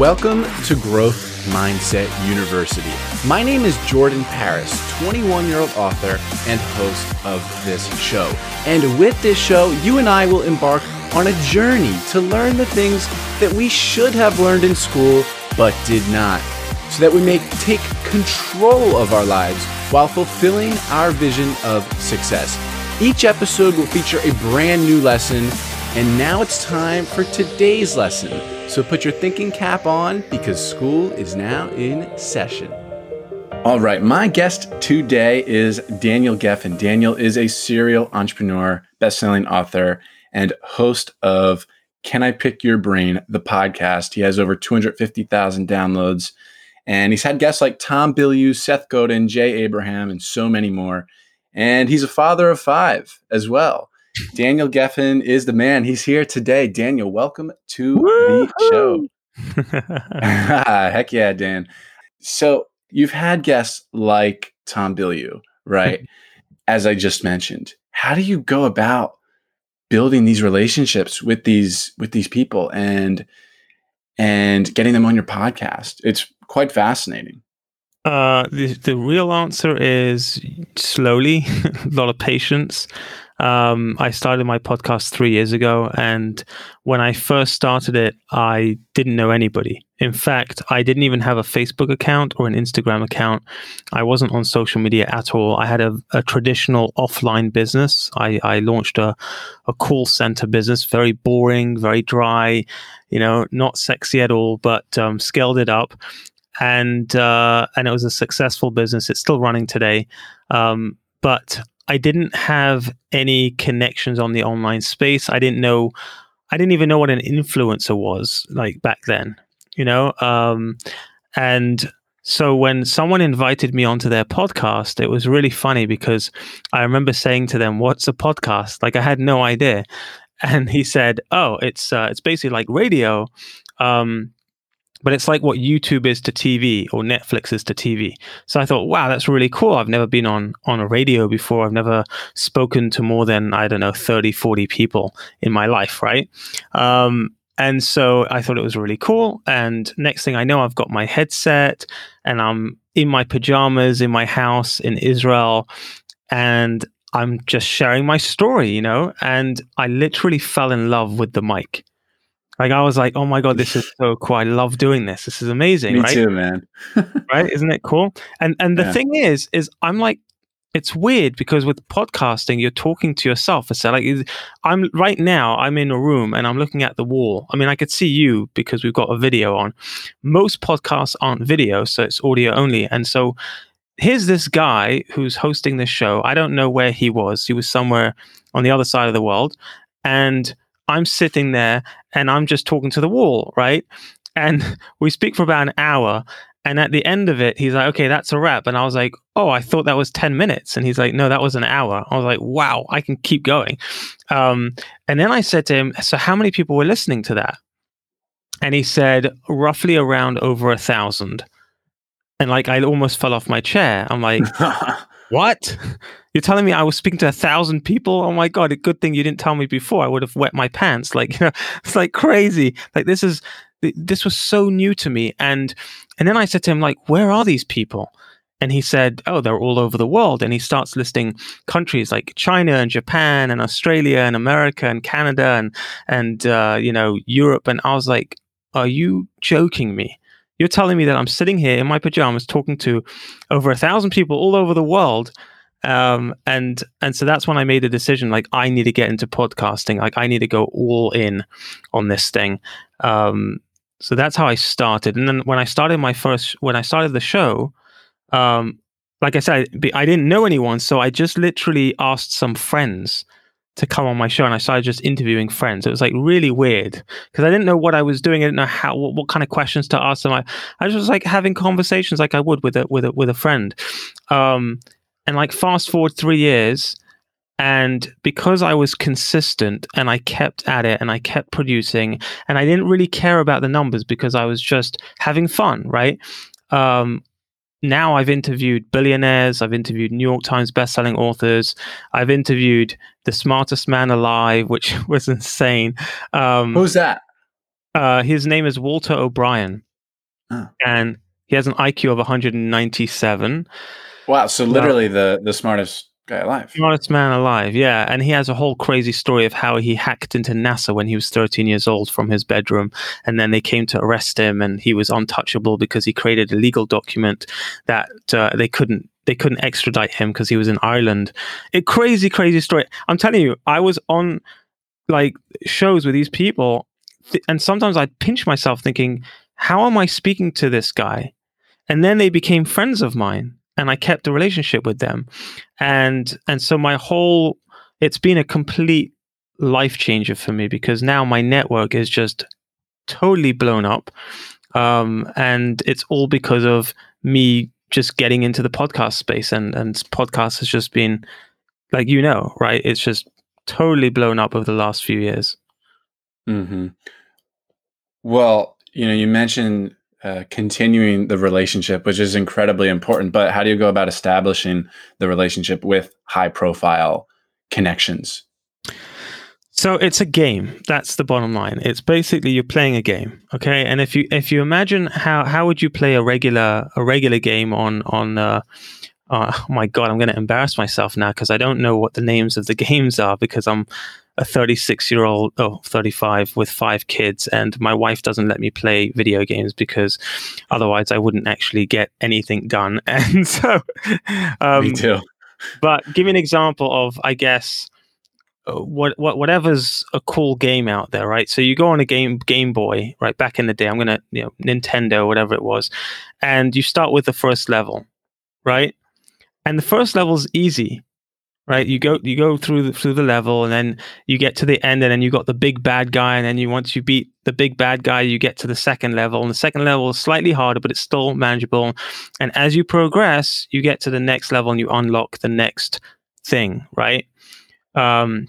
Welcome to Growth Mindset University. My name is Jordan Paris, 21 year old author and host of this show. And with this show, you and I will embark on a journey to learn the things that we should have learned in school but did not, so that we may take control of our lives while fulfilling our vision of success. Each episode will feature a brand new lesson, and now it's time for today's lesson. So put your thinking cap on because school is now in session. All right, my guest today is Daniel Gefen. Daniel is a serial entrepreneur, best-selling author, and host of Can I Pick Your Brain, the podcast. He has over 250,000 downloads, and he's had guests like Tom Bilyeu, Seth Godin, Jay Abraham, and so many more. And he's a father of five as well. Daniel Gefen is the man. He's here today. Daniel, welcome to Woo-hoo! the show. Heck yeah, Dan. So you've had guests like Tom Bilyeu, right? As I just mentioned. How do you go about building these relationships with these with these people and and getting them on your podcast? It's quite fascinating. Uh, the the real answer is slowly, a lot of patience. Um, I started my podcast three years ago, and when I first started it, I didn't know anybody. In fact, I didn't even have a Facebook account or an Instagram account. I wasn't on social media at all. I had a, a traditional offline business. I, I launched a, a call center business, very boring, very dry, you know, not sexy at all, but um, scaled it up and uh, and it was a successful business. It's still running today, um, but I didn't have any connections on the online space. I didn't know, I didn't even know what an influencer was like back then, you know? Um, and so when someone invited me onto their podcast, it was really funny because I remember saying to them, "What's a podcast?" Like I had no idea, and he said, "Oh, it's uh, it's basically like radio." Um, but it's like what YouTube is to TV or Netflix is to TV. So I thought, wow, that's really cool. I've never been on on a radio before. I've never spoken to more than I don't know 30, 40 people in my life, right? Um, and so I thought it was really cool. And next thing I know, I've got my headset and I'm in my pajamas in my house in Israel, and I'm just sharing my story, you know. And I literally fell in love with the mic. Like I was like, oh my god, this is so cool. I love doing this. This is amazing. Me right? too, man. right? Isn't it cool? And and the yeah. thing is, is I'm like, it's weird because with podcasting, you're talking to yourself. So like, I'm right now, I'm in a room and I'm looking at the wall. I mean, I could see you because we've got a video on. Most podcasts aren't video, so it's audio only. And so here's this guy who's hosting this show. I don't know where he was. He was somewhere on the other side of the world. And I'm sitting there and I'm just talking to the wall, right? And we speak for about an hour. And at the end of it, he's like, okay, that's a wrap. And I was like, oh, I thought that was 10 minutes. And he's like, no, that was an hour. I was like, wow, I can keep going. Um, and then I said to him, so how many people were listening to that? And he said, roughly around over a thousand. And like, I almost fell off my chair. I'm like, what? You're telling me I was speaking to a thousand people? Oh my god! A good thing you didn't tell me before. I would have wet my pants. Like you know, it's like crazy. Like this is this was so new to me. And and then I said to him like, where are these people? And he said, oh, they're all over the world. And he starts listing countries like China and Japan and Australia and America and Canada and and uh, you know Europe. And I was like, are you joking me? You're telling me that I'm sitting here in my pajamas talking to over a thousand people all over the world um, and and so that's when I made a decision like I need to get into podcasting. Like I need to go all in on this thing. Um, so that's how I started. And then when I started my first when I started the show um, like I said I didn't know anyone so I just literally asked some friends to come on my show and I started just interviewing friends. It was like really weird because I didn't know what I was doing. I didn't know how what, what, kind of questions to ask them. I, I was just like having conversations like I would with a with a with a friend. Um, and like fast forward three years, and because I was consistent and I kept at it and I kept producing and I didn't really care about the numbers because I was just having fun, right? Um, now I've interviewed billionaires, I've interviewed New York Times bestselling authors, I've interviewed the smartest man alive, which was insane. Um, Who's that? Uh, his name is Walter O'Brien. oh. and he has an IQ of 197. Wow! So literally the the smartest guy alive. Smartest man alive, yeah. And he has a whole crazy story of how he hacked into NASA when he was 13 years old from his bedroom. And then they came to arrest him, and he was untouchable because he created a legal document that uh, they couldn't they couldn't extradite him because he was in Ireland. A crazy, crazy story. I'm telling you, I was on like shows with these people, th- and sometimes I'd pinch myself thinking, how am I speaking to this guy? And then they became friends of mine and I kept a relationship with them. And and so my whole it's been a complete life changer for me because now my network is just totally blown up. Um, and it's all because of me just getting into the podcast space and and podcast has just been like you know, right? It's just totally blown up over the last few years. Mm-hmm. Well, you know, you mentioned uh, continuing the relationship, which is incredibly important. But how do you go about establishing the relationship with high profile connections? So it's a game. That's the bottom line. It's basically you're playing a game, okay? And if you if you imagine how how would you play a regular a regular game on on uh, uh, oh my god, I'm going to embarrass myself now because I don't know what the names of the games are because I'm a 36 year old, oh, 35 with five kids, and my wife doesn't let me play video games because otherwise I wouldn't actually get anything done. And so, um, me too. But give me an example of, I guess, what what whatever's a cool game out there, right? So you go on a game Game Boy, right? Back in the day, I'm gonna you know Nintendo, whatever it was, and you start with the first level, right? And the first level is easy right you go you go through the, through the level and then you get to the end and then you got the big bad guy and then you once you beat the big bad guy you get to the second level and the second level is slightly harder but it's still manageable and as you progress you get to the next level and you unlock the next thing right um,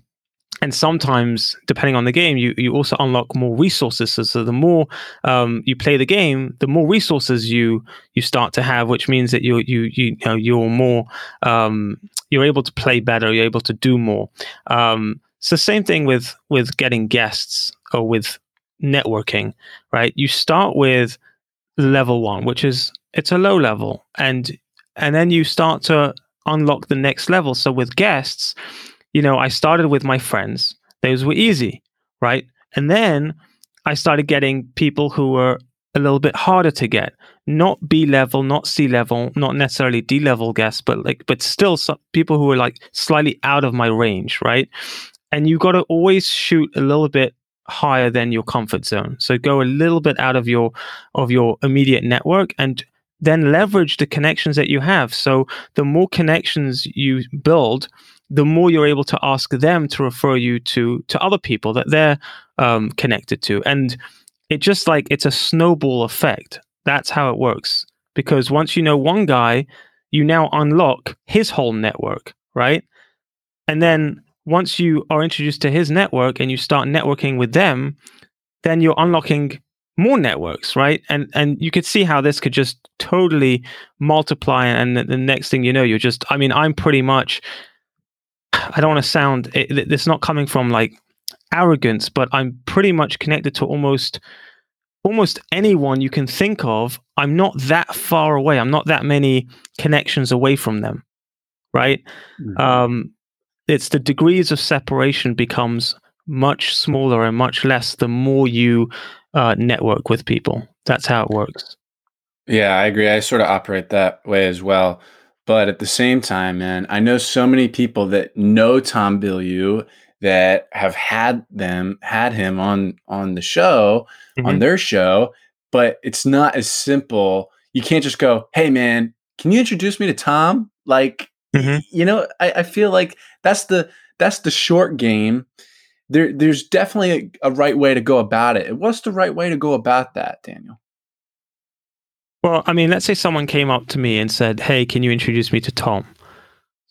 and sometimes depending on the game you you also unlock more resources. So, so the more um, you play the game the more resources you you start to have which means that you you you, know you're more um, you're able to play better you're able to do more. Um, the same thing with with getting guests or with networking right? You start with level one which is it's a low level and and then you start to unlock the next level. So with guests you know, I started with my friends. Those were easy, right? And then I started getting people who were a little bit harder to get. Not B level, not C level, not necessarily D level guests, but like, but still some people who were like slightly out of my range, right? And you got to always shoot a little bit higher than your comfort zone. So go a little bit out of your of your immediate network and then leverage the connections that you have. So the more connections you build, the more you're able to ask them to refer you to to other people that they're um, connected to, and it just like it's a snowball effect. That's how it works. Because once you know one guy, you now unlock his whole network, right? And then once you are introduced to his network and you start networking with them, then you're unlocking more networks, right? And and you could see how this could just totally multiply. And the next thing you know, you're just. I mean, I'm pretty much I don't want to sound it, it's not coming from like arrogance, but I'm pretty much connected to almost almost anyone you can think of. I'm not that far away. I'm not that many connections away from them, right? Mm-hmm. Um, it's the degrees of separation becomes much smaller and much less the more you uh, network with people. That's how it works. Yeah, I agree. I sort of operate that way as well. But at the same time, man, I know so many people that know Tom Bilyeu that have had them had him on on the show mm-hmm. on their show but it's not as simple. You can't just go hey man can you introduce me to tom? Like mm-hmm. you know I, I, feel like that's the that's the short game. There there's definitely a, a right way to go about it. What's the right way to go about that daniel well, I mean, let's say someone came up to me and said, "Hey, can you introduce me to Tom?"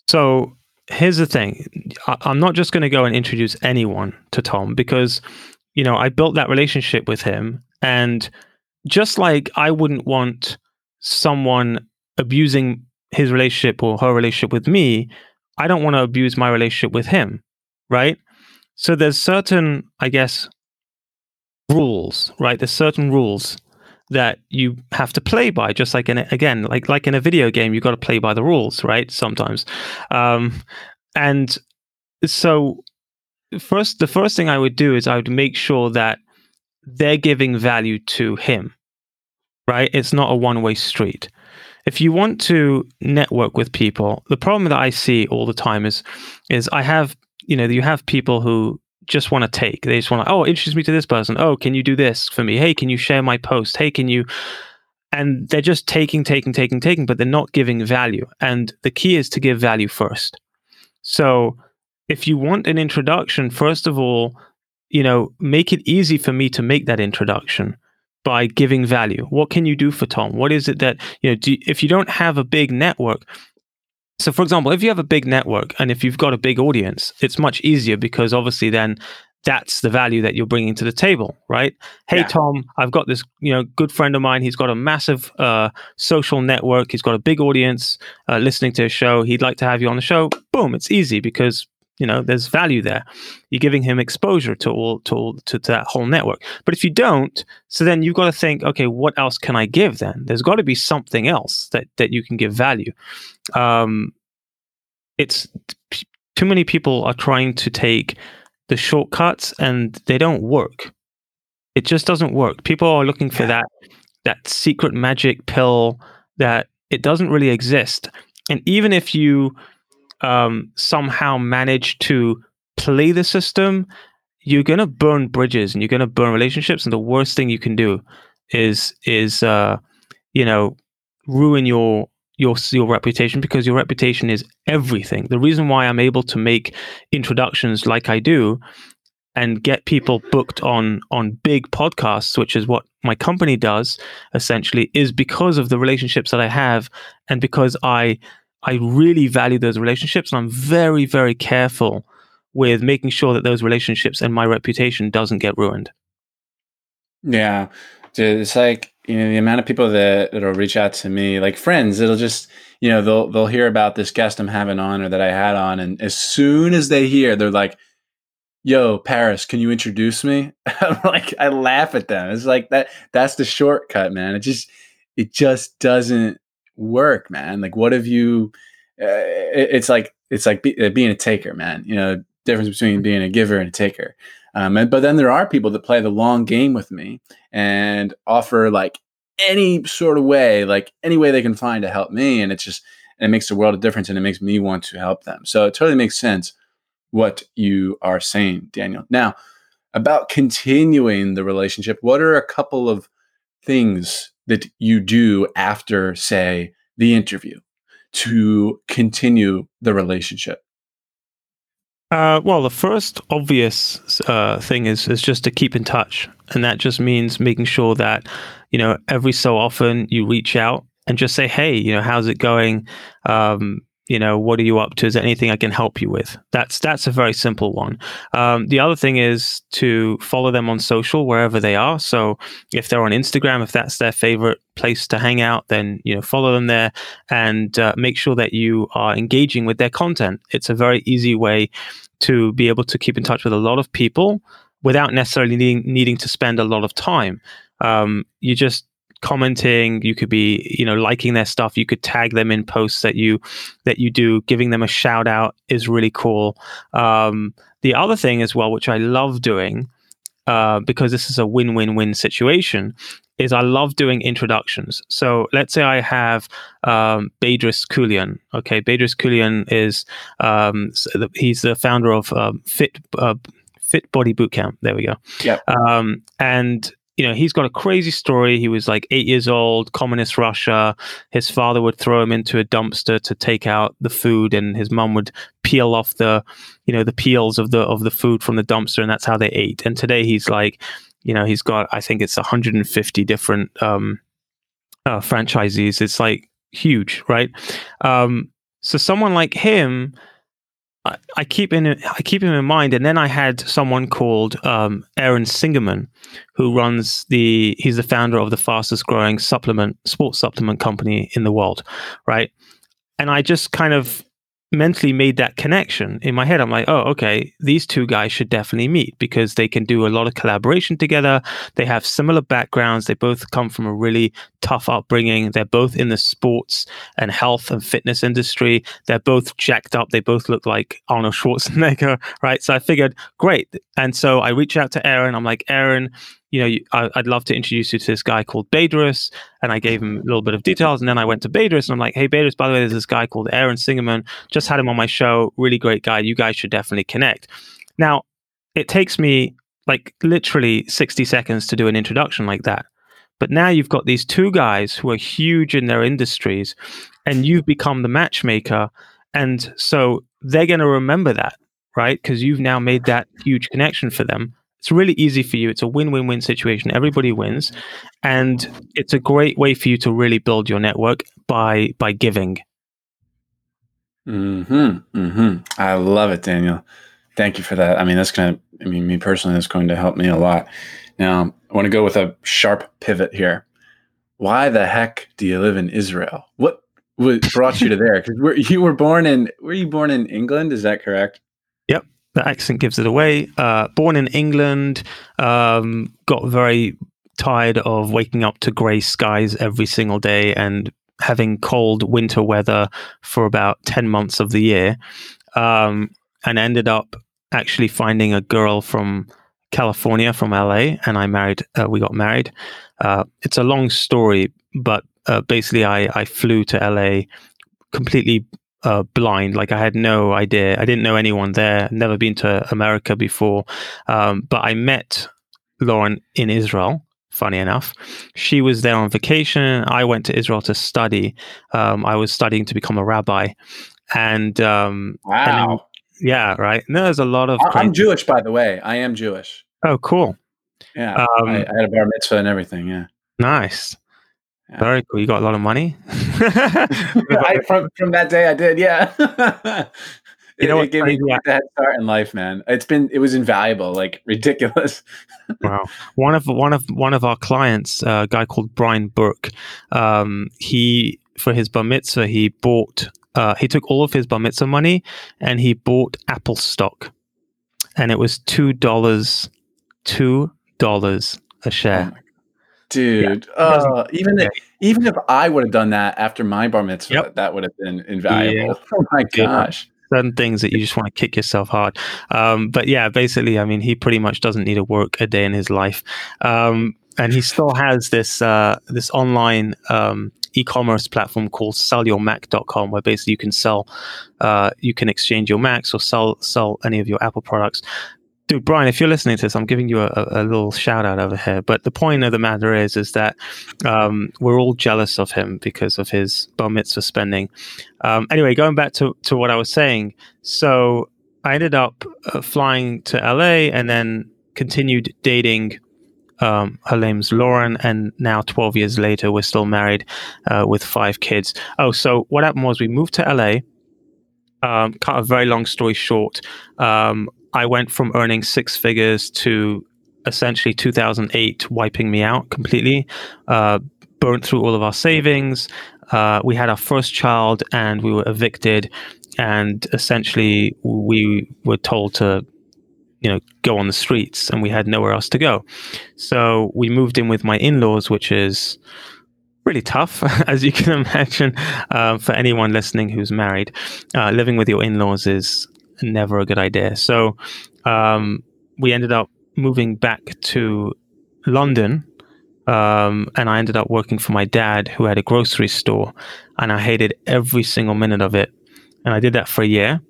So here's the thing: I- I'm not just going to go and introduce anyone to Tom because, you know, I built that relationship with him, and just like I wouldn't want someone abusing his relationship or her relationship with me, I don't want to abuse my relationship with him, right? So there's certain, I guess, rules, right? There's certain rules that you have to play by just like in a, again like like in a video game you got to play by the rules right sometimes. Um, and so first the first thing i would do is i would make sure that they're giving value to him right? It's not a one way street. If you want to network with people the problem that i see all the time is is i have you know you have people who just want to take. They just want to, oh, introduce me to this person. Oh, can you do this for me? Hey, can you share my post? Hey, can you? And they're just taking, taking, taking, taking, but they're not giving value. And the key is to give value first. So if you want an introduction, first of all, you know, make it easy for me to make that introduction by giving value. What can you do for Tom? What is it that, you know, do, if you don't have a big network, so, for example, if you have a big network and if you've got a big audience, it's much easier because obviously then that's the value that you're bringing to the table, right? Hey, yeah. Tom, I've got this, you know, good friend of mine. He's got a massive uh, social network. He's got a big audience uh, listening to his show. He'd like to have you on the show. Boom, it's easy because you know there's value there. You're giving him exposure to all to all, to, to that whole network. But if you don't, so then you've got to think, okay, what else can I give? Then there's got to be something else that that you can give value um, it's too many people are trying to take the shortcuts and they don't work. It just doesn't work. People are looking for that that secret magic pill that it doesn't really exist. And even if you um, somehow manage to play the system, you're gonna burn bridges and you're gonna burn relationships. And the worst thing you can do is is uh, you know ruin your your your reputation because your reputation is everything. The reason why I'm able to make introductions like I do and get people booked on on big podcasts, which is what my company does essentially, is because of the relationships that I have and because I I really value those relationships and I'm very very careful with making sure that those relationships and my reputation doesn't get ruined. Yeah. Dude, it's like you know the amount of people that that'll reach out to me like friends it'll just you know they'll they'll hear about this guest i'm having on or that i had on and as soon as they hear they're like yo paris can you introduce me i'm like i laugh at them it's like that that's the shortcut man it just it just doesn't work man like what have you uh, it, it's like it's like be, uh, being a taker man you know difference between being a giver and a taker um, and, but then there are people that play the long game with me and offer like any sort of way, like any way they can find to help me. And it's just, and it makes a world of difference and it makes me want to help them. So it totally makes sense what you are saying, Daniel. Now, about continuing the relationship, what are a couple of things that you do after, say, the interview to continue the relationship? Uh, well, the first obvious uh, thing is is just to keep in touch, and that just means making sure that you know every so often you reach out and just say, "Hey, you know, how's it going? Um, you know what are you up to? Is there anything i can help you with? That's that's a very simple one. Um, the other thing is to follow them on social wherever they are. So if they're on instagram if that's their favorite place to hang out then you know follow them there and uh, make sure that you are engaging with their content. It's a very easy way to be able to keep in touch with a lot of people without necessarily needing, needing to spend a lot of time. Um, you just commenting you could be you know liking their stuff you could tag them in posts that you that you do giving them a shout out is really cool um, the other thing as well which i love doing uh, because this is a win-win-win situation is I love doing introductions. So let's say I have um, Bedros Keuilian. Okay, Bedros Keuilian is um, he's the founder of um, Fit uh, Fit Body Bootcamp. There we go. Yeah. Um, and you know, he's got a crazy story. He was like eight years old, communist Russia. His father would throw him into a dumpster to take out the food, and his mum would peel off the, you know, the peels of the of the food from the dumpster, and that's how they ate. And today he's like, you know, he's got I think it's 150 different um, uh, franchisees. It's like huge, right? Um, so someone like him I, keep in I keep him in mind, and then I had someone called um, Aaron Singerman, who runs the he's the founder of the fastest growing supplement sports supplement company in the world, right? And I just kind of mentally made that connection in my head. I'm like, oh, okay, these two guys should definitely meet because they can do a lot of collaboration together. They have similar backgrounds. They both come from a really tough upbringing. They're both in the sports and health and fitness industry. They're both jacked up. They both look like Arnold Schwarzenegger, right? So I figured, great. And so I reach out to Aaron. I'm like, Aaron, you know, I, would love to introduce you to this guy called Bedros. And I gave him a little bit of details. And then I went to Bedros and I'm like, hey, Bedros, by the way, there's this guy called Aaron Singerman. Just had him on my show. Really great guy. You guys should definitely connect. Now, it takes me like literally 60 seconds to do an introduction like that. But now you've got these two guys who are huge in their industries and you've become the matchmaker. And so they're going to remember that, right? Because you've now made that huge connection for them it's really easy for you. It's a win-win-win situation. Everybody wins, and it's a great way for you to really build your network by by giving. Hmm. Hmm. I love it, Daniel. Thank you for that. I mean, that's gonna. I mean, me personally, that's going to help me a lot. Now, I want to go with a sharp pivot here. Why the heck do you live in Israel? What what brought you to there? Because you were born in. Were you born in England? Is that correct? The accent gives it away. Uh, born in England, um, got very tired of waking up to grey skies every single day and having cold winter weather for about 10 months of the year. Um, and ended up actually finding a girl from California, from LA, and I married, uh, we got married. Uh, it's a long story, but uh, basically, I, I flew to LA completely uh, blind. Like I had no idea. I didn't know anyone there. Never been to America before. Um, but I met Lauren in Israel. Funny enough, she was there on vacation. I went to Israel to study. Um, I was studying to become a rabbi, and um, wow, and then, yeah, right. And there's a lot of. I'm Jewish, by the way. I am Jewish. Oh, cool. Yeah, um, I, I, had a bar mitzvah and everything. Yeah, nice. Yeah. Very cool. You got a lot of money. I, from from that day, I did. Yeah. you know, it, it gave me a head start in life, man. It's been it was invaluable, like ridiculous. wow. One of one of one of our clients, a guy called Brian Burke, um, he for his bar mitzvah, he bought. Uh, he took all of his bar mitzvah money and he bought Apple stock, and it was two dollars, two dollars a share. Oh dude. Yeah. Uh, even if, even if I would have done that after my bar mitzvah, yep. that would have been invaluable. Yeah. Oh my gosh. Certain things that you just want to kick yourself hard. Um, but yeah, basically, I mean, he pretty much doesn't need to work a day in his life. Um, and he still has this uh, this online um, e-commerce platform called sellyourmac.com where basically you can sell uh, you can exchange your macs or sell sell any of your apple products dude, Brian, if you're listening to this, I'm giving you a, a, little shout out over here. But the point of the matter is, is that um, we're all jealous of him because of his bar mitzvah spending. Um, anyway, going back to, to what I was saying. So I ended up uh, flying to LA and then continued dating. Um, her name's Lauren, and now 12 years later, we're still married uh, with five kids. Oh, so what happened was we moved to LA. Um, cut a very long story short, um, I went from earning six figures to essentially 2008 wiping me out completely. Uh, burnt through all of our savings. Uh, we had our first child and we were evicted. And essentially, we were told to, you know, go on the streets and we had nowhere else to go. So we moved in with my in laws, which is really tough, as you can imagine, uh, for anyone listening who's married. Uh, living with your in laws is never a good idea. So um, we ended up moving back to London. Um, and I ended up working for my dad, who had a grocery store, and I hated every single minute of it. And I did that for a year.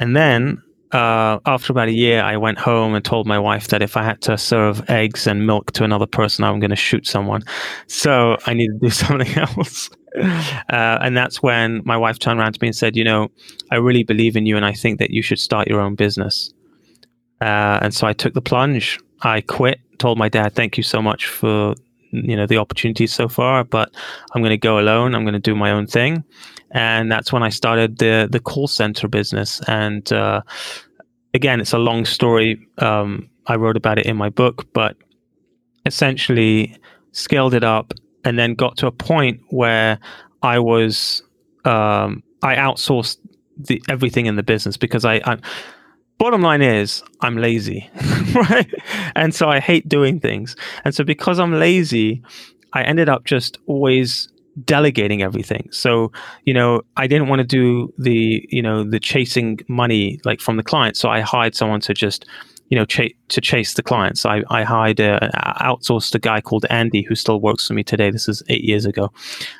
And then uh, after about a year, I went home and told my wife that if I had to serve eggs and milk to another person, I'm going to shoot someone. So I needed to do something else. Uh, and that's when my wife turned around to me and said, You know, I really believe in you and I think that you should start your own business. Uh, and so I took the plunge. I quit, told my dad, Thank you so much for you know the opportunities so far but i'm going to go alone i'm going to do my own thing and that's when i started the the call center business and uh, again it's a long story um, i wrote about it in my book but essentially scaled it up and then got to a point where I was um, I outsourced the everything in the business because I, I bottom line is I'm lazy, right? And so I hate doing things. And so because I'm lazy, I ended up just always delegating everything. So, you know, I didn't want to do the, you know, the chasing money like from the client. So I hired someone to just, you know, to chase the clients. I, I hired, a, outsourced a guy called Andy who still works for me today. This is eight years ago.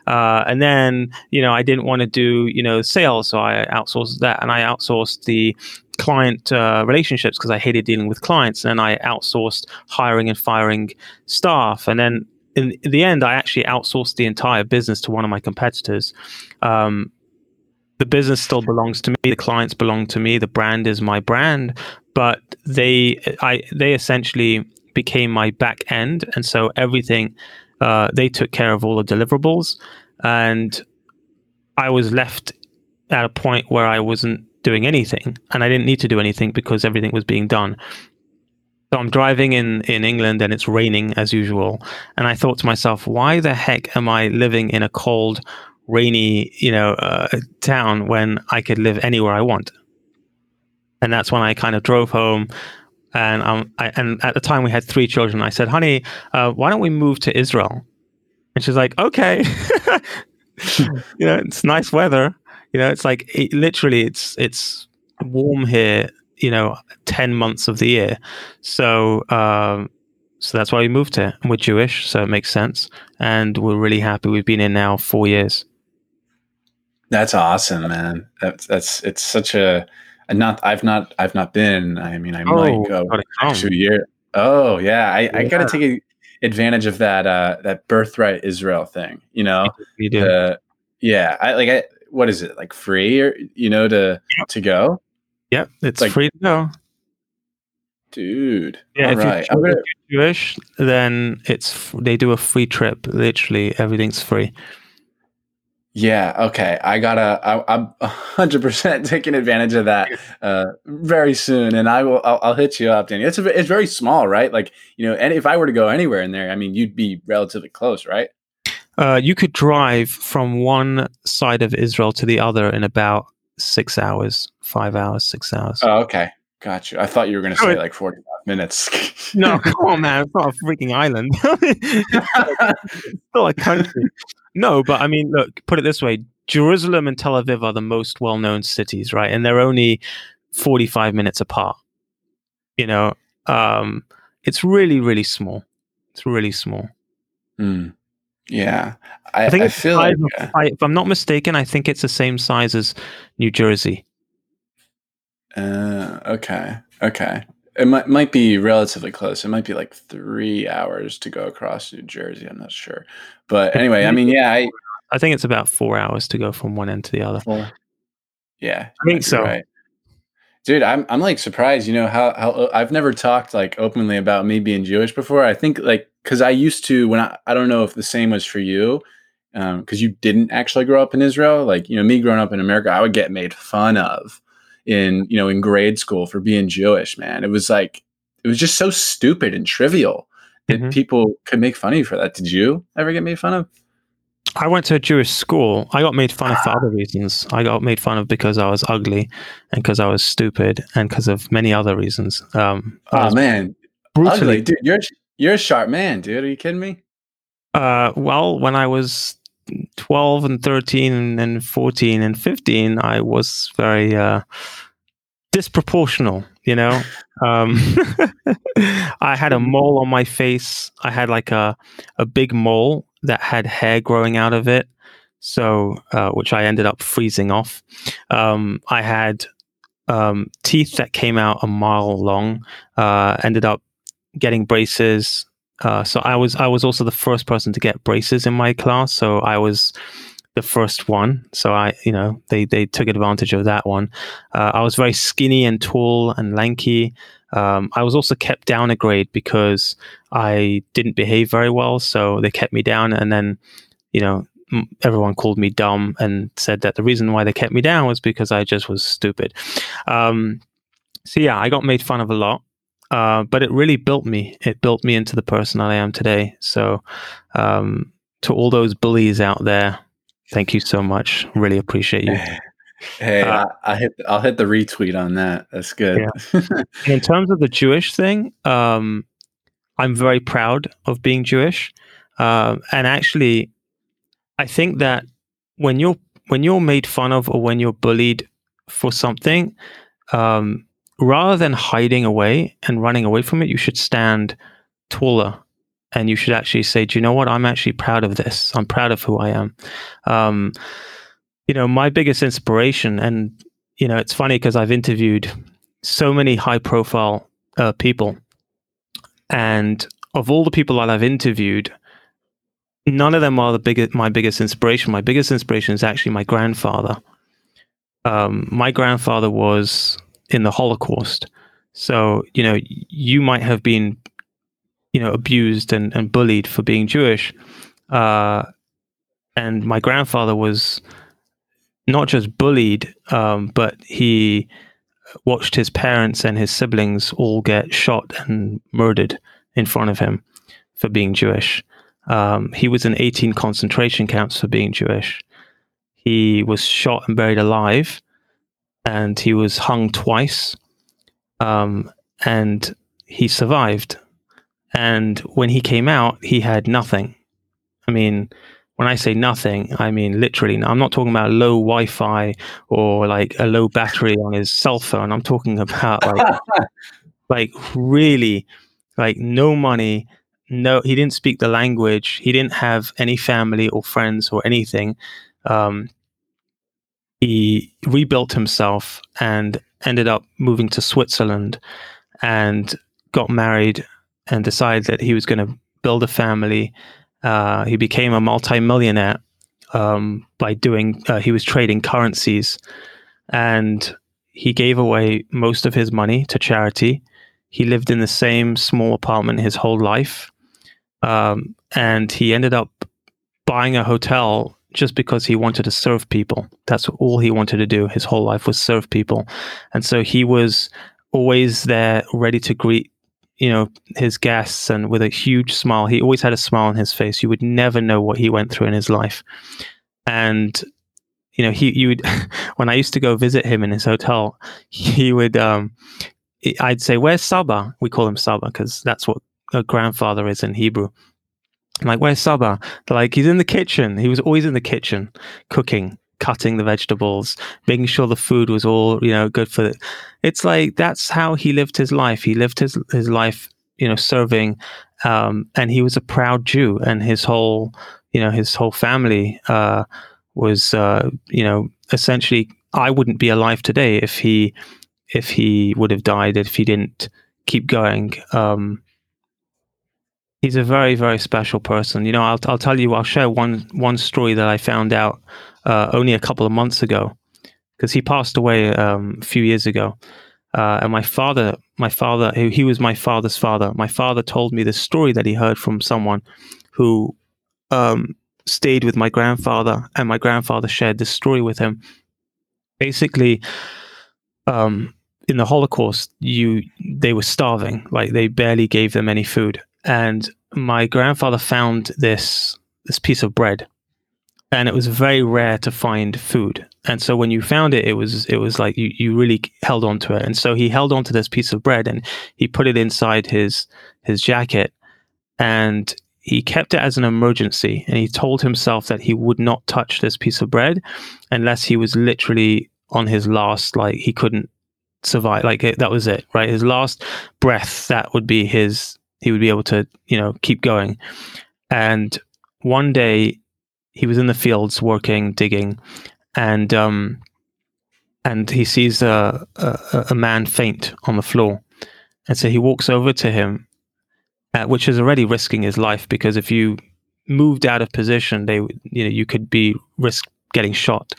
Uh, and then, you know, I didn't want to do, you know, sales. So I outsourced that and I outsourced the client uh, relationships because I hated dealing with clients. And I outsourced hiring and firing staff. And then in, in, the end, I actually outsourced the entire business to one of my competitors. Um, the business still belongs to me. The clients belong to me. The brand is my brand, but they, I, they essentially became my back end, and so everything, uh, they took care of all the deliverables, and I was left at a point where I wasn't doing anything, and I didn't need to do anything because everything was being done. So I'm driving in, in England and it's raining as usual. And I thought to myself, why the heck am I living in a cold, rainy, you know, uh, town when I could live anywhere I want? And that's when I kind of drove home. And um, I, and at the time we had three children. I said, "Honey, uh, why don't we move to Israel?" And she's like, "Okay." you know, it's nice weather. You know, it's like it, literally, it's it's warm here you know, 10 months of the year. So, um, so that's why we moved here. And we're Jewish, so it makes sense. And we're really happy. We've been in now four years. That's awesome, man. That's, that's, it's such a, not, I've not, I've not been, I mean, I oh, might go two years. Oh yeah. I, yeah. I got to take advantage of that, uh, that birthright Israel thing, you know, you do. Uh, yeah. I like, I, what is it like free or, you know, to, yep. to go? Yep, it's like, free to go. Dude. Yeah, if, right. you're, gonna... Jewish, then it's they do a free trip. Literally, everything's free. Yeah. Okay. I gotta. I, am hundred percent taking advantage of that uh, very soon, and I will. I'll, I'll, hit you up, Danny. It's a, it's very small, right? Like you know, and if I were to go anywhere in there, I mean, you'd be relatively close, right? Uh, you could drive from one side of Israel to the other in about six hours, five hours, six hours. Oh, okay. Got you. I thought you were going to say like 45 minutes. no, come on, man. It's not a freaking island. it's still a country. No, but I mean, look, put it this way Jerusalem and Tel Aviv are the most well known cities, right? And they're only 45 minutes apart. You know, um, it's really, really small. It's really small. Mm. Yeah, I, I think I feel like, uh, if I'm not mistaken, I think it's the same size as New Jersey. Uh, okay, okay. It might might be relatively close. It might be like three hours to go across New Jersey. I'm not sure, but anyway, I mean, yeah, I I think it's about four hours to go from one end to the other. Four. Yeah, I think so. Right dude i'm i'm like surprised you know how how i've never talked like openly about me being jewish before i think like because I used to when I, I don't know if the same was for you because um, you didn't actually grow up in Israel. Like you know, me growing up in America, I would get made fun of in you know in grade school for being Jewish. Man, it was like it was just so stupid and trivial that mm-hmm. people could make fun of you for that. Did you ever get made fun of? I went to a Jewish school. I got made fun of for other reasons. I got made fun of because I was ugly and because I was stupid and because of many other reasons. Um, oh man, brutally, ugly, dude! You're you're a sharp man, dude. Are you kidding me? Uh, well, when I was 12 and 13 and 14 and 15, I was very uh, disproportional, you know? Um, I had a mole on my face. I had like a, a big mole that had hair growing out of it. So, uh, which I ended up freezing off. Um, I had um, teeth that came out a mile long. Uh, ended up getting braces. Uh, so I was I was also the first person to get braces in my class. So I was the first one. So I, you know, they they took advantage of that one. Uh, I was very skinny and tall and lanky. Um, I was also kept down a grade because I didn't behave very well. So they kept me down, and then, you know, everyone called me dumb and said that the reason why they kept me down was because I just was stupid. Um, so yeah, I got made fun of a lot. Uh, but it really built me. It built me into the person I am today. So, um, to all those bullies out there, thank you so much. Really appreciate you. Hey, uh, I, I, hit. I'll hit the retweet on that. That's good. Yeah. in terms of the Jewish thing, um, I'm very proud of being Jewish, um, and actually, I think that when you're when you're made fun of or when you're bullied for something, um, rather than hiding away and running away from it, you should stand taller and you should actually say, "Do you know what? I'm actually proud of this. I'm proud of who I am." Um, you know, my biggest inspiration, and you know, it's funny because I've interviewed so many high-profile uh, people, and of all the people that I've interviewed, none of them are the biggest. My biggest inspiration. My biggest inspiration is actually my grandfather. Um, my grandfather was in the Holocaust, so you know, you might have been you know abused and, and bullied for being Jewish. Uh, and my grandfather was not just bullied, um, but he watched his parents and his siblings all get shot and murdered in front of him for being Jewish. Um, he was in 18 concentration camps for being Jewish. He was shot and buried alive, and he was hung twice. Um, and he survived. And when he came out, he had nothing. I mean, when I say nothing, I mean literally. I'm not talking about low Wi-Fi or like a low battery on his cell phone. I'm talking about like, like really, like no money. No, he didn't speak the language. He didn't have any family or friends or anything. Um, he rebuilt himself and ended up moving to Switzerland and got married and decided that he was going to build a family. Uh, he became a multimillionaire um, by doing. Uh, he was trading currencies, and he gave away most of his money to charity. He lived in the same small apartment his whole life, um, and he ended up buying a hotel just because he wanted to serve people. That's all he wanted to do. His whole life was serve people, and so he was always there, ready to greet you know his guests and with a huge smile. He always had a smile on his face. You would never know what he went through in his life. And you know he you would when i used to go visit him in his hotel he would um i'd say where's saba? We call him saba because that's what a grandfather is in hebrew I'm like where's saba They're like he's in the kitchen he was always in the kitchen cooking cutting the vegetables, making sure the food was all you know good for it. It's like that's how he lived his life. He lived his his life, you know, serving, um, and he was a proud Jew, and his whole you know his whole family uh, was uh, you know essentially. I wouldn't be alive today if he if he would have died if he didn't keep going. Um, he's a very very special person. You know, I'll I'll tell you. I'll share one one story that I found out uh, only a couple of months ago because he passed away um, a few years ago. Uh, and my father, my father, he, he, was my father's father. My father told me this story that he heard from someone who um, stayed with my grandfather, and my grandfather shared this story with him. Basically, um, in the Holocaust, you they were starving, like they barely gave them any food, and my grandfather found this this piece of bread and it was very rare to find food. And so when you found it, it was it was like you, you really held on to it. And so he held on to this piece of bread and he put it inside his his jacket and he kept it as an emergency. And he told himself that he would not touch this piece of bread unless he was literally on his last, like he couldn't survive. Like it, that was it, right? His last breath, that would be his, he would be able to, you know, keep going. And one day he was in the fields working, digging, and um, and he sees a, a, a man faint on the floor, and so he walks over to him, uh, which is already risking his life because if you moved out of position, they you know you could be risk getting shot.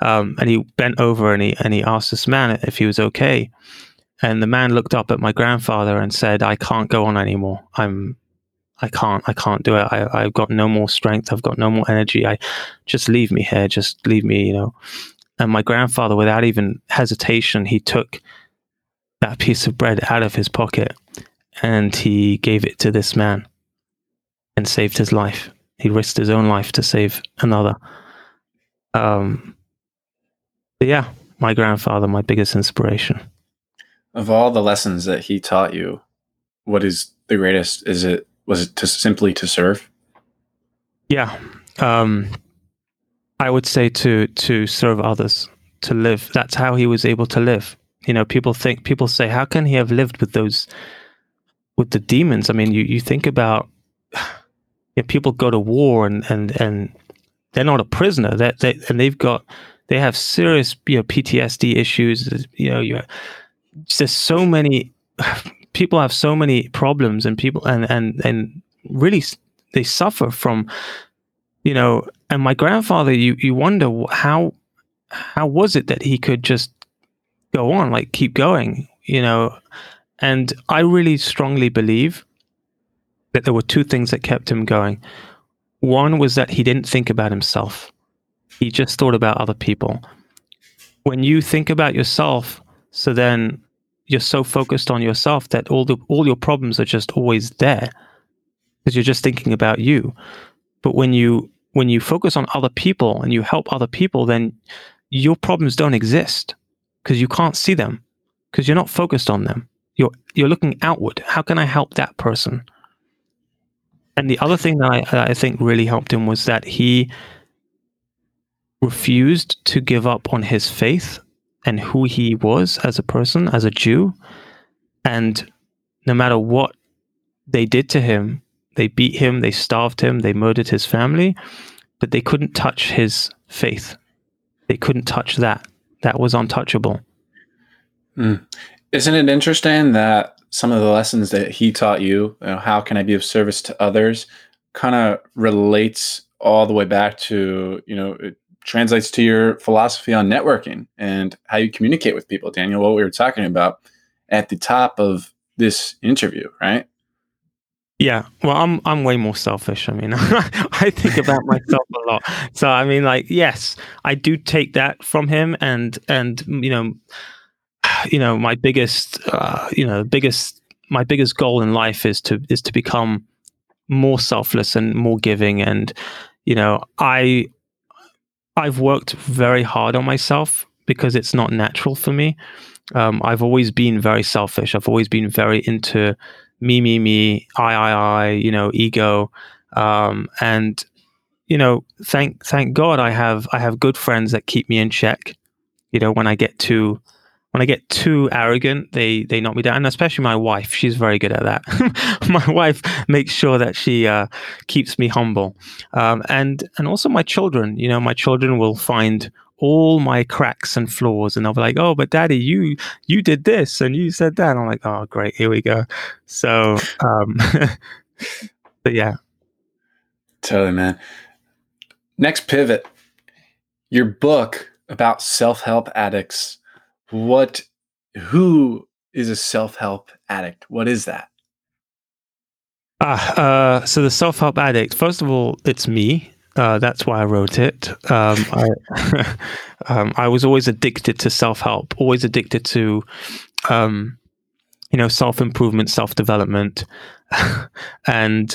Um, and he bent over and he and he asked this man if he was okay. And the man looked up at my grandfather and said, "I can't go on anymore. I'm I can't, I can't do it. I, I've got no more strength. I've got no more energy. I just leave me here. Just leave me, you know. And my grandfather, without even hesitation, he took that piece of bread out of his pocket and he gave it to this man and saved his life. He risked his own life to save another. Um, yeah, my grandfather, my biggest inspiration. Of all the lessons that he taught you, what is the greatest? Is it was it to simply to serve? Yeah, um, I would say to to serve others, to live. That's how he was able to live. You know, people think people say, how can he have lived with those with the demons? I mean, you you think about you know, people go to war and and and they're not a prisoner. That they, they, and they've got they have serious you know PTSD issues. You know, you there's so many people have so many problems and people and and and really they suffer from you know and my grandfather you you wonder how how was it that he could just go on like keep going you know? And i really strongly believe that there were two things that kept him going. One was that he didn't think about himself. He just thought about other people. When you think about yourself so then you're so focused on yourself that all the all your problems are just always there because you're just thinking about you. But when you when you focus on other people and you help other people, then your problems don't exist because you can't see them because you're not focused on them. You're you're looking outward. How can I help that person? And the other thing that I, I think really helped him was that he refused to give up on his faith and who he was as a person, as a Jew. And no matter what they did to him, they beat him, they starved him, they murdered his family, but they couldn't touch his faith. They couldn't touch that. That was untouchable. Mm. Isn't it interesting that some of the lessons that he taught you, you know, how can I be of service to others, kind of relates all the way back to, you know, translates to your philosophy on networking and how you communicate with people, Daniel, what we were talking about at the top of this interview, right? Yeah, well, I'm I'm way more selfish. I mean, I think about myself a lot. So I mean, like, yes, I do take that from him, and and you know, you know, my biggest, uh, you know, biggest, my biggest goal in life is to is to become more selfless and more giving, and you know, I I've worked very hard on myself because it's not natural for me. Um, I've always been very selfish. I've always been very into me, me, me, I, I, I, you know, ego. Um, and, you know, thank, thank God I have, I have good friends that keep me in check. You know, when I get too, when I get too arrogant, they they knock me down. And especially my wife, she's very good at that. my wife makes sure that she uh, keeps me humble, um, and and also my children. You know, my children will find all my cracks and flaws, and they'll be like, "Oh, but Daddy, you you did this and you said that." And I'm like, "Oh, great, here we go." So, um, but yeah, totally, man. Next pivot, your book about self help addicts what who is a self-help addict? What is that? Ah uh, so the self-help addict first of all it's me. Uh, that's why I wrote it. Um, I, um, I was always addicted to self-help, always addicted to, um, you know, self-improvement, self-development, and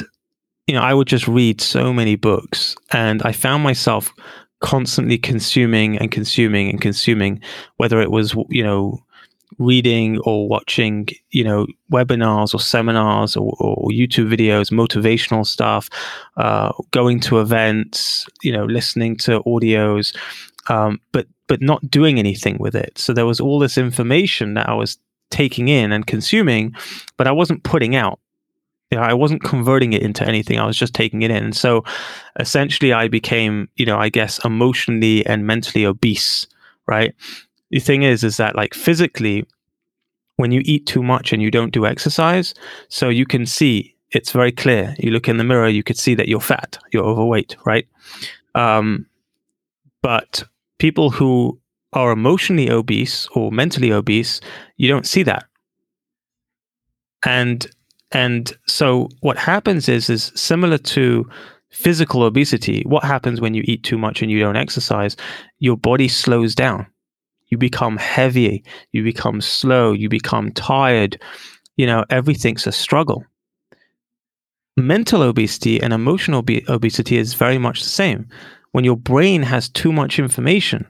you know, I would just read so many books, and I found myself constantly consuming and consuming and consuming, whether it was, you know, reading or watching, you know, webinars or seminars or, or YouTube videos, motivational stuff, uh, going to events, you know, listening to audios, um, but but not doing anything with it. So there was all this information that I was taking in and consuming, but I wasn't putting out you know, I wasn't converting it into anything. I was just taking it in. So essentially I became, you know, I guess emotionally and mentally obese, right? The thing is, is that like physically, when you eat too much and you don't do exercise, so you can see it's very clear. You look in the mirror, you could see that you're fat, you're overweight, right? Um, but people who are emotionally obese or mentally obese, you don't see that. And and so what happens is is similar to physical obesity. What happens when you eat too much and you don't exercise? Your body slows down. You become heavy, you become slow, you become tired. You know, everything's a struggle. Mental obesity and emotional obesity is very much the same. When your brain has too much information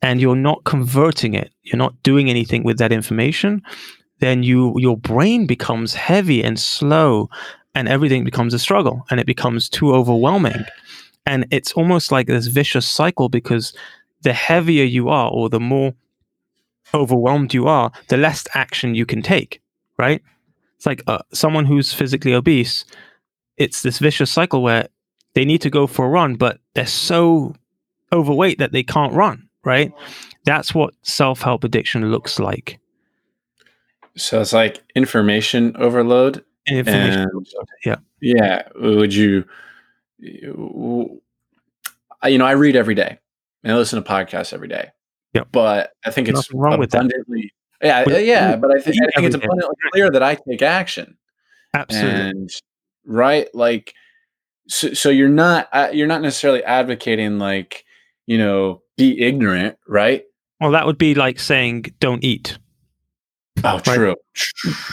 and you're not converting it, you're not doing anything with that information, then you your brain becomes heavy and slow and everything becomes a struggle and it becomes too overwhelming. And it's almost like this vicious cycle because the heavier you are or the more overwhelmed you are, the less action you can take, right? It's like uh, someone who's physically obese, it's this vicious cycle where they need to go for a run, but they're so overweight that they can't run, right? That's what self help addiction looks like. So it's like information overload. Information and, overload. Yeah. Yeah. Would you, you know, I read every day and I listen to podcasts every day. Yeah. But I think it's wrong abundantly, with that. yeah, yeah. But I, th- I think it's abundantly clear that I take action. Absolutely. And, right. Like, so, so you're not, uh, you're not necessarily advocating like, you know, be ignorant, right? Well, that would be like saying don't eat. Oh, true.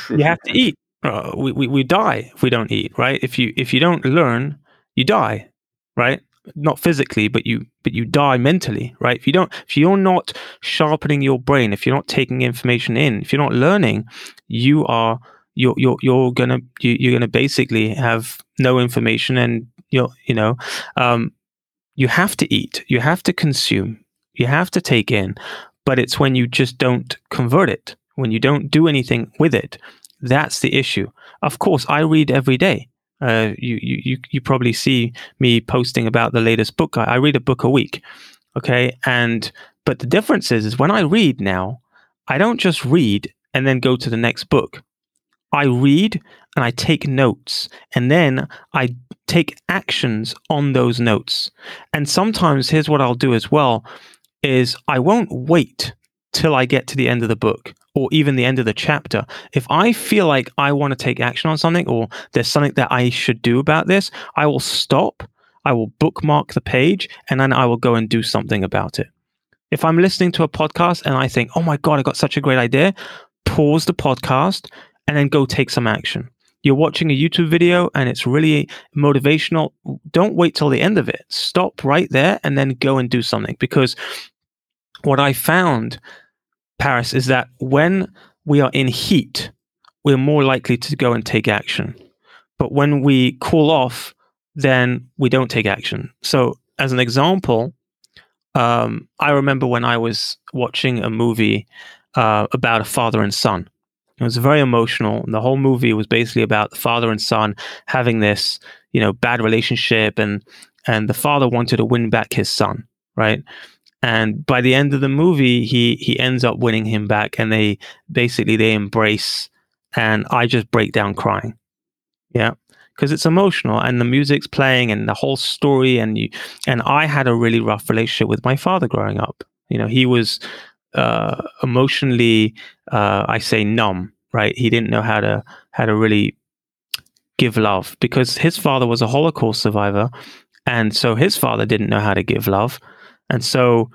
you have to eat. Uh, we, we we die if we don't eat, right? If you if you don't learn, you die, right? Not physically, but you but you die mentally, right? If you don't, if you're not sharpening your brain, if you're not taking information in, if you're not learning, you are you're you're you're gonna you, you're gonna basically have no information, and you're you know, um, you have to eat, you have to consume, you have to take in, but it's when you just don't convert it when you don't do anything with it, that's the issue. Of course, I read every day. Uh, you, you, you probably see me posting about the latest book. I, I read a book a week. Okay. And, but the difference is, is when I read now, I don't just read and then go to the next book. I read and I take notes and then I take actions on those notes. And sometimes here's what I'll do as well is I won't wait till I get to the end of the book or even the end of the chapter. If I feel like I want to take action on something or there's something that I should do about this, I will stop, I will bookmark the page, and then I will go and do something about it. If I'm listening to a podcast and I think, oh my God, I got such a great idea, pause the podcast and then go take some action. You're watching a YouTube video and it's really motivational. Don't wait till the end of it. Stop right there and then go and do something because what I found Paris is that when we are in heat, we're more likely to go and take action. But when we cool off, then we don't take action. So, as an example, um, I remember when I was watching a movie uh, about a father and son. It was very emotional. And the whole movie was basically about the father and son having this, you know, bad relationship, and and the father wanted to win back his son, right? And by the end of the movie he he ends up winning him back and they basically they embrace and i just break down crying. Yeah because it's emotional and the music's playing and the whole story and you and i had a really rough relationship with my father growing up. You know he was uh, emotionally uh, i say numb right? He didn't know how to how to really give love because his father was a holocaust survivor and so his father didn't know how to give love and so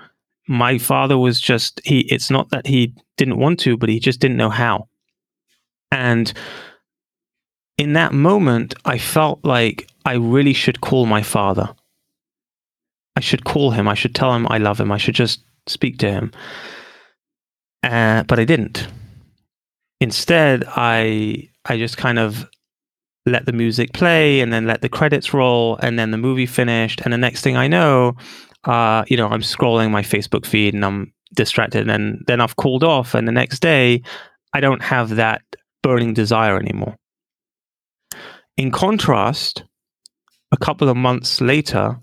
my father was just he it's not that he didn't want to, but he just didn't know how. And in that moment, I felt like I really should call my father. I should call him. I should tell him I love him. I should just speak to him. Uh, but I didn't. Instead, I I just kind of let the music play and then let the credits roll and then the movie finished and the next thing I know, uh, you know, I'm scrolling my Facebook feed and I'm distracted, and then I've cooled off, and the next day, I don't have that burning desire anymore. In contrast, a couple of months later,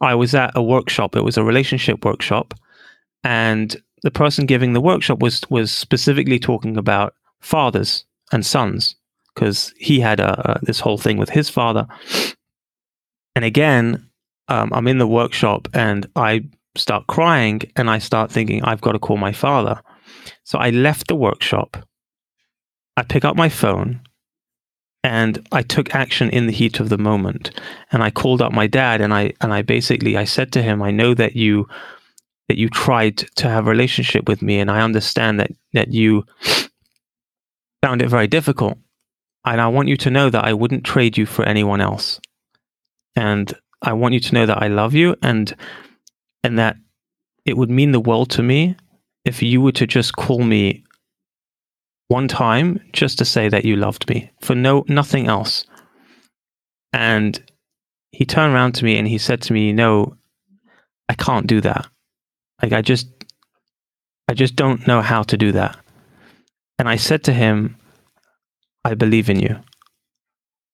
I was at a workshop. It was a relationship workshop, and the person giving the workshop was was specifically talking about fathers and sons because he had a, a, this whole thing with his father. And again, um, I'm in the workshop and I start crying and I start thinking, I've got to call my father. So I left the workshop. I pick up my phone and I took action in the heat of the moment. And I called up my dad and I and I basically I said to him, I know that you that you tried to have a relationship with me and I understand that that you found it very difficult. And I want you to know that I wouldn't trade you for anyone else. And I want you to know that I love you and and that it would mean the world to me if you were to just call me one time just to say that you loved me for no nothing else. And he turned around to me and he said to me, "No, I can't do that. Like I just I just don't know how to do that." And I said to him, "I believe in you."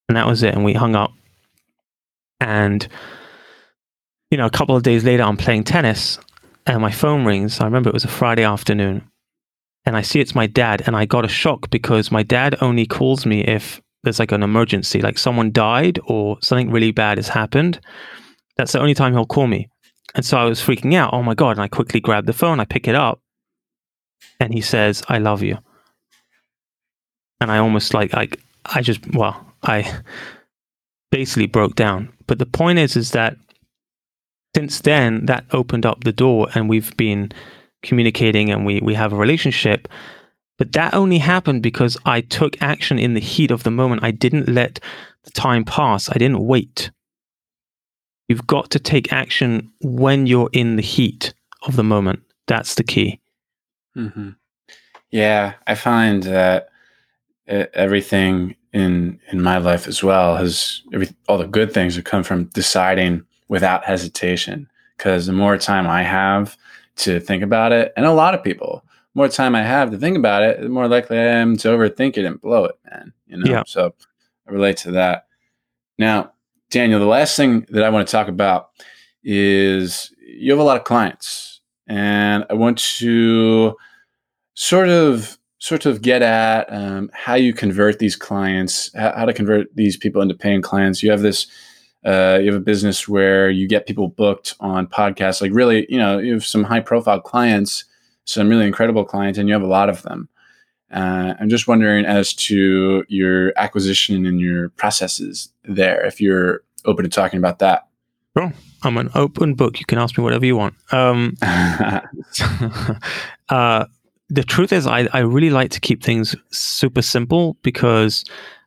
And that was it and we hung up. And you know, a couple of days later I'm playing tennis and my phone rings. I remember it was a Friday afternoon and I see it's my dad, and I got a shock because my dad only calls me if there's like an emergency, like someone died or something really bad has happened. That's the only time he'll call me. And so I was freaking out. Oh my God. And I quickly grab the phone, I pick it up, and he says, I love you. And I almost like, like, I just, well, I basically broke down. But the point is, is that since then, that opened up the door, and we've been communicating and we we have a relationship but that only happened because I took action in the heat of the moment. I didn't let the time pass. I didn't wait. You've got to take action when you're in the heat of the moment. That's the key. Mm-hmm. Yeah, I find that everything in in my life as well has every, all the good things have come from deciding without hesitation. Because the more time I have to think about it. And a lot of people, more time I have to think about it, the more likely I am to overthink it and blow it, man. You know, yeah. so I relate to that. Now, Daniel, the last thing that I want to talk about is you have a lot of clients, and I want to sort of sort of get at um, how you convert these clients, how, how to convert these people into paying clients. You have this uh, you have a business where you get people booked on podcasts, like really, you know, you have some high profile clients, some really incredible clients, and you have a lot of them. Uh, I'm just wondering as to your acquisition and your processes there, if you're open to talking about that. Sure. I'm an open book. You can ask me whatever you want. Um, uh, the truth is, I, I really like to keep things super simple because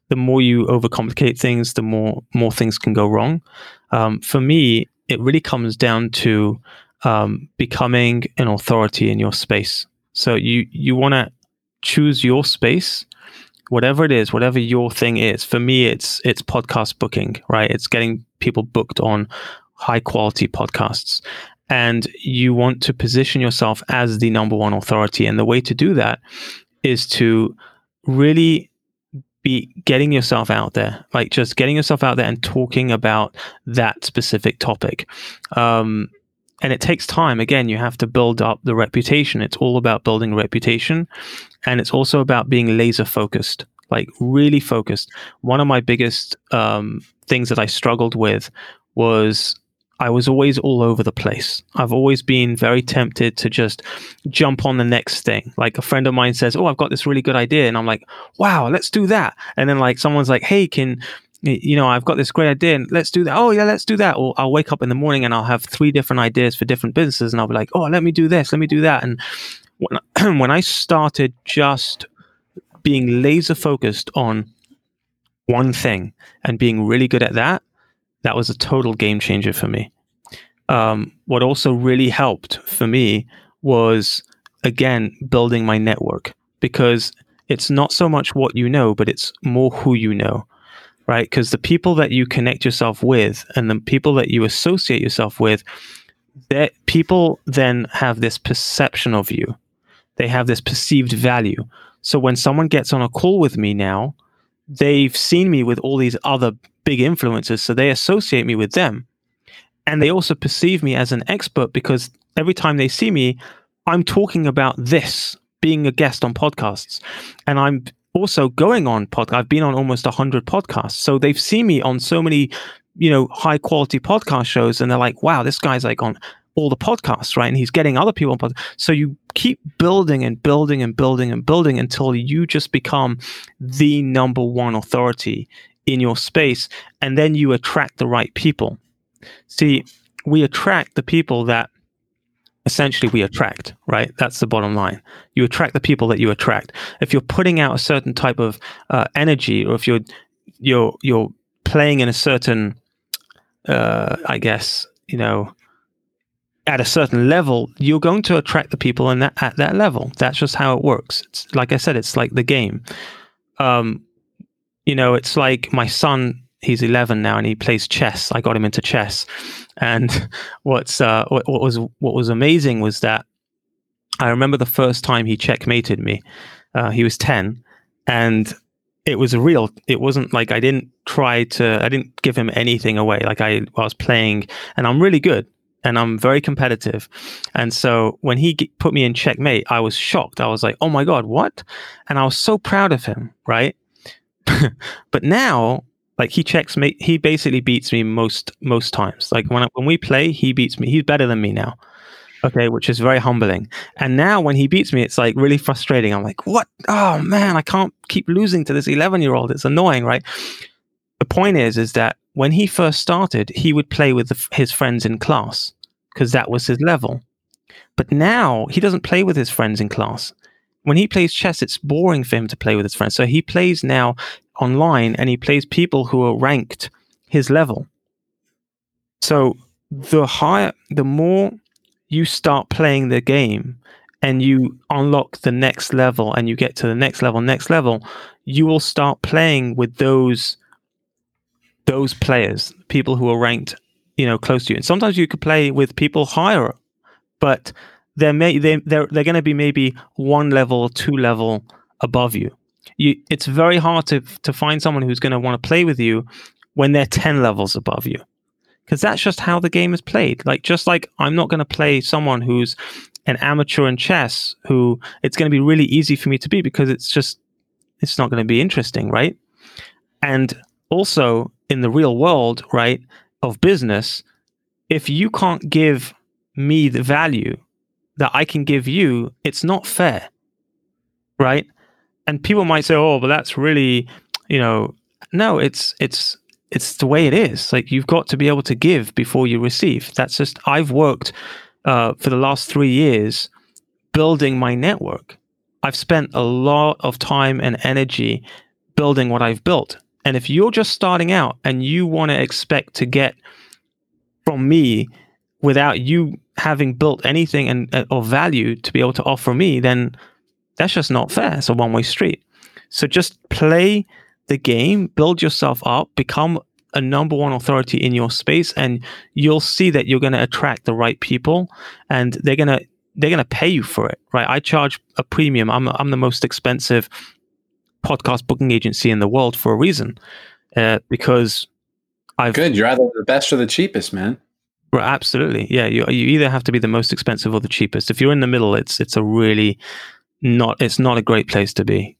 the more you overcomplicate things, the more more things can go wrong. Um, for me, it really comes down to um, becoming an authority in your space. So you you want to choose your space, whatever it is, whatever your thing is. For me, it's it's podcast booking, right? It's getting people booked on high quality podcasts. And you want to position yourself as the number one authority. And the way to do that is to really be getting yourself out there, like just getting yourself out there and talking about that specific topic. Um, and it takes time. Again, you have to build up the reputation. It's all about building reputation. And it's also about being laser focused, like really focused. One of my biggest um, things that I struggled with was I was always all over the place. I've always been very tempted to just jump on the next thing. Like a friend of mine says, "Oh, I've got this really good idea," and I'm like, "Wow, let's do that." And then like someone's like, "Hey, can you know, I've got this great idea and let's do that. Oh, yeah, let's do that. Or I'll wake up in the morning and I'll have three different ideas for different businesses and I'll be like, oh, let me do this, let me do that. And when when I started just being laser focused on one thing and being really good at that, that was a total game changer for me. Um, what also really helped for me was again building my network because it's not so much what you know, but it's more who you know, right? Because the people that you connect yourself with and the people that you associate yourself with, that people then have this perception of you. They have this perceived value. So when someone gets on a call with me now, they've seen me with all these other big influencers, so they associate me with them. And they also perceive me as an expert because every time they see me, I'm talking about this, being a guest on podcasts. And I'm also going on podcast. I've been on almost 100 podcasts. So they've seen me on so many, you know, high quality podcast shows and they're like, wow, this guy's like on all the podcasts, right? And he's getting other people on podcasts. So you keep building and building and building and building until you just become the number one authority in your space. And then you attract the right people. See, we attract the people that essentially we attract, right? That's the bottom line. You attract the people that you attract. If you're putting out a certain type of uh, energy, or if you're you're you're playing in a certain, uh, I guess you know, at a certain level, you're going to attract the people in that at that level. That's just how it works. It's like I said, it's like the game. Um, you know, it's like my son. He's 11 now, and he plays chess. I got him into chess, and what's uh, what, what was what was amazing was that I remember the first time he checkmated me. Uh, he was 10, and it was a real. It wasn't like I didn't try to. I didn't give him anything away. Like I, I was playing, and I'm really good and I'm very competitive. And so when he put me in checkmate, I was shocked. I was like, "Oh my god, what?" And I was so proud of him, right? but now, like he checks me, he basically beats me most most times. Like when I, when we play, he beats me. He's better than me now. Okay, which is very humbling. And now when he beats me, it's like really frustrating. I'm like, "What? Oh man, I can't keep losing to this 11 year old. It's annoying, right?" The point is, is that when he first started, he would play with the, his friends in class because that was his level. But now he doesn't play with his friends in class. When he plays chess, it's boring for him to play with his friends. So he plays now online and he plays people who are ranked his level. So the higher, the more you start playing the game and you unlock the next level and you get to the next level, next level, you will start playing with those those players, people who are ranked, you know, close to you. And sometimes you could play with people higher, but they're may they they're they're going to be maybe one level two level above you. You, it's very hard to to find someone who's going to want to play with you when they're 10 levels above you because that's just how the game is played like just like i'm not going to play someone who's an amateur in chess who it's going to be really easy for me to be because it's just it's not going to be interesting right and also in the real world, right, of business, if you can't give me the value that I can give you, it's not fair. Right? And people might say, "Oh, but that's really, you know, no, it's it's it's the way it is. Like you've got to be able to give before you receive. That's just I've worked uh, for the last three years building my network. I've spent a lot of time and energy building what I've built. And if you're just starting out and you want to expect to get from me without you having built anything and uh, of value to be able to offer me, then that's just not fair. It's a one way street. So just play the game, build yourself up, become a number one authority in your space, and you'll see that you're going to attract the right people, and they're going to they're going to pay you for it, right? I charge a premium. I'm I'm the most expensive podcast booking agency in the world for a reason, uh, because I've good. You're either the best or the cheapest, man. Right, absolutely. Yeah, you you either have to be the most expensive or the cheapest. If you're in the middle, it's it's a really not it's not a great place to be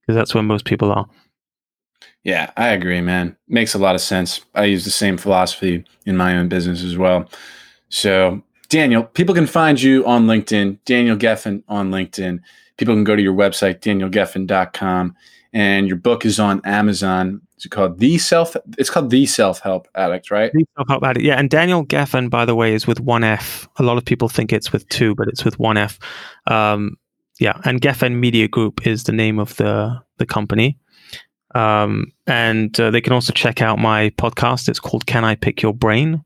because that's where most people are. Yeah, I agree, man. Makes a lot of sense. I use the same philosophy in my own business as well. So, Daniel, people can find you on LinkedIn, Daniel Gefen on LinkedIn people can go to your website, danielgefen.com, and your book is on Amazon. It's called The Self. It's called The Self Help Addict, right? The Self Help Addict. Yeah, and Daniel Gefen, by the way, is with one F. A lot of people think it's with two, but it's with one F. Um, yeah, and Gefen Media Group is the name of the the company. Um, and uh, they can also check out my podcast. It's called "Can I Pick Your Brain?"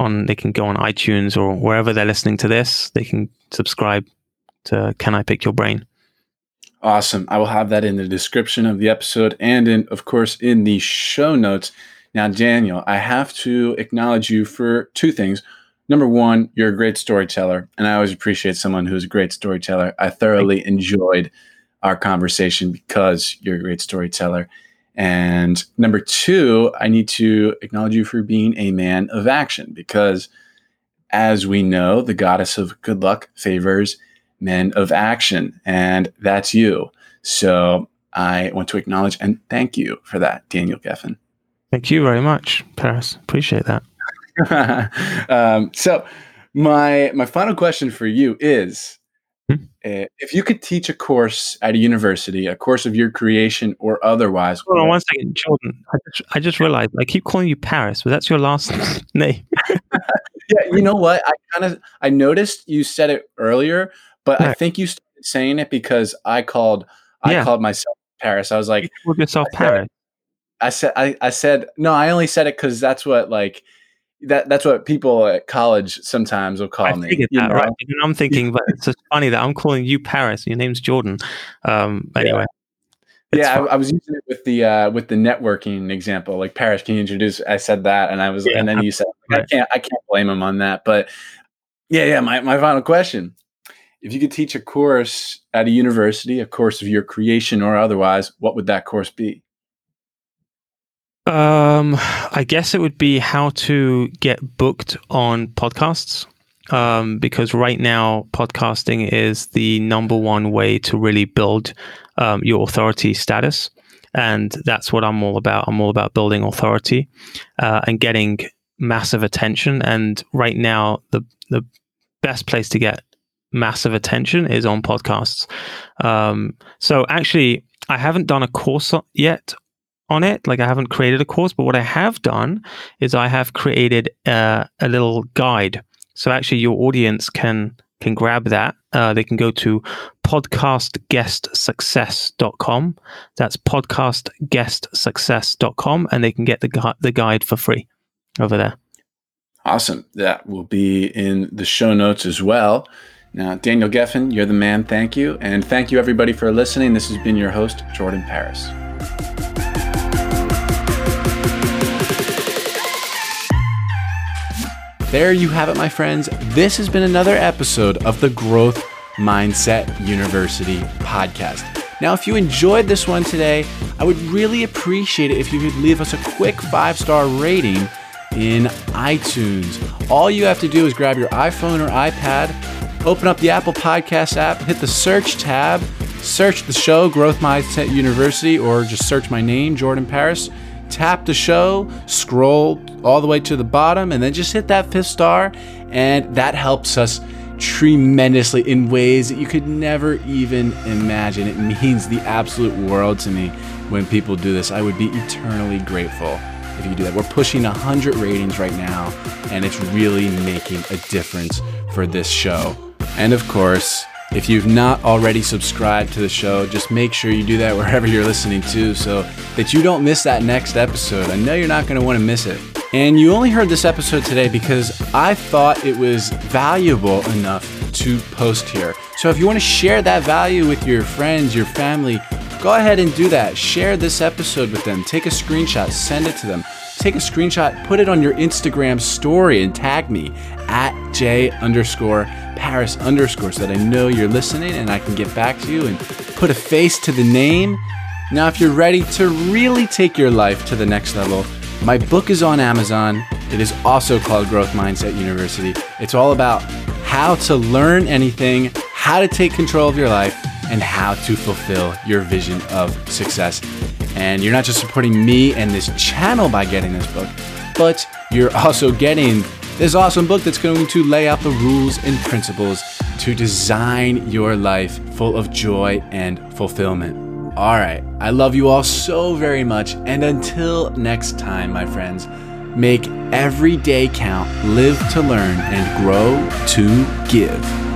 On they can go on iTunes or wherever they're listening to this. They can subscribe to Can I Pick Your Brain? Awesome. I will have that in the description of the episode and in of course in the show notes. Now, Daniel, I have to acknowledge you for two things. Number one, you're a great storyteller, and I always appreciate someone who's a great storyteller. I thoroughly enjoyed our conversation because you're a great storyteller. And number two, I need to acknowledge you for being a man of action because, as we know, the goddess of good luck favors men of action, and that's you. So I want to acknowledge and thank you for that, Daniel Gefen. Thank you very much, Paris. Appreciate that. um, so my my final question for you is hmm? uh, if you could teach a course at a university, a course of your creation or otherwise. Hold on one second, Jordan. I just, I just realized I keep calling you Paris, but that's your last name. yeah, you know what? I kind of I noticed you said it earlier, but. I think you started saying it because I called I called myself Paris. I was like, you called yourself Paris. I said I, I said no. I only said it because that's what like that that's what people at college sometimes will call I me. figured that, right? And I'm thinking, but it's just funny that I'm calling you Paris. Your name's Jordan. Um, anyway. Yeah, I, I, was using it with the uh, with the networking example. Like Paris, can you introduce? I said that, and I was, yeah, and then you said, right. I can't, I can't blame him on that. But yeah, yeah. My my final question: If you could teach a course at a university, a course of your creation or otherwise, what would that course be? Um, I guess it would be how to get booked on podcasts. Um, because right now podcasting is the number one way to really build um, your authority status, and that's what I'm all about. I'm all about building authority uh, and getting massive attention. And right now, the the best place to get massive attention is on podcasts. Um, so actually, I haven't done a course yet on it. Like I haven't created a course, but what I have done is I have created uh, a little guide. So actually, your audience can can grab that. Uh, they can go to podcastguestsuccess.com. That's podcastguestsuccess.com, and they can get the gu- the guide for free over there. Awesome. That will be in the show notes as well. Now, Daniel Gefen, you're the man. Thank you. And thank you, everybody, for listening. This has been your host, Jordan Paris. There you have it, my friends. This has been another episode of the Growth Mindset University podcast. Now, if you enjoyed this one today, I would really appreciate it if you could leave us a quick five star rating in iTunes. All you have to do is grab your iPhone or iPad, open up the Apple Podcast app, hit the search tab, search the show, Growth Mindset University, or just search my name, Jordan Paris tap the show, scroll all the way to the bottom, and then just hit that fifth star. And that helps us tremendously in ways that you could never even imagine. It means the absolute world to me when people do this. I would be eternally grateful if you do that. We're pushing 100 ratings right now, and it's really making a difference for this show. And of course, if you've not already subscribed to the show, just make sure you do that wherever you're listening to so that you don't miss that next episode. I know you're not going to want to miss it. And you only heard this episode today because I thought it was valuable enough to post here. So if you want to share that value with your friends, your family, go ahead and do that. Share this episode with them. Take a screenshot, send it to them. Take a screenshot, put it on your Instagram story, and tag me at J underscore Paris underscore so that I know you're listening and I can get back to you and put a face to the name. Now, if you're ready to really take your life to the next level, my book is on Amazon. It is also called Growth Mindset University. It's all about how to learn anything, how to take control of your life, and how to fulfill your vision of success. And you're not just supporting me and this channel by getting this book, but you're also getting this awesome book that's going to lay out the rules and principles to design your life full of joy and fulfillment. All right, I love you all so very much. And until next time, my friends, make every day count, live to learn, and grow to give.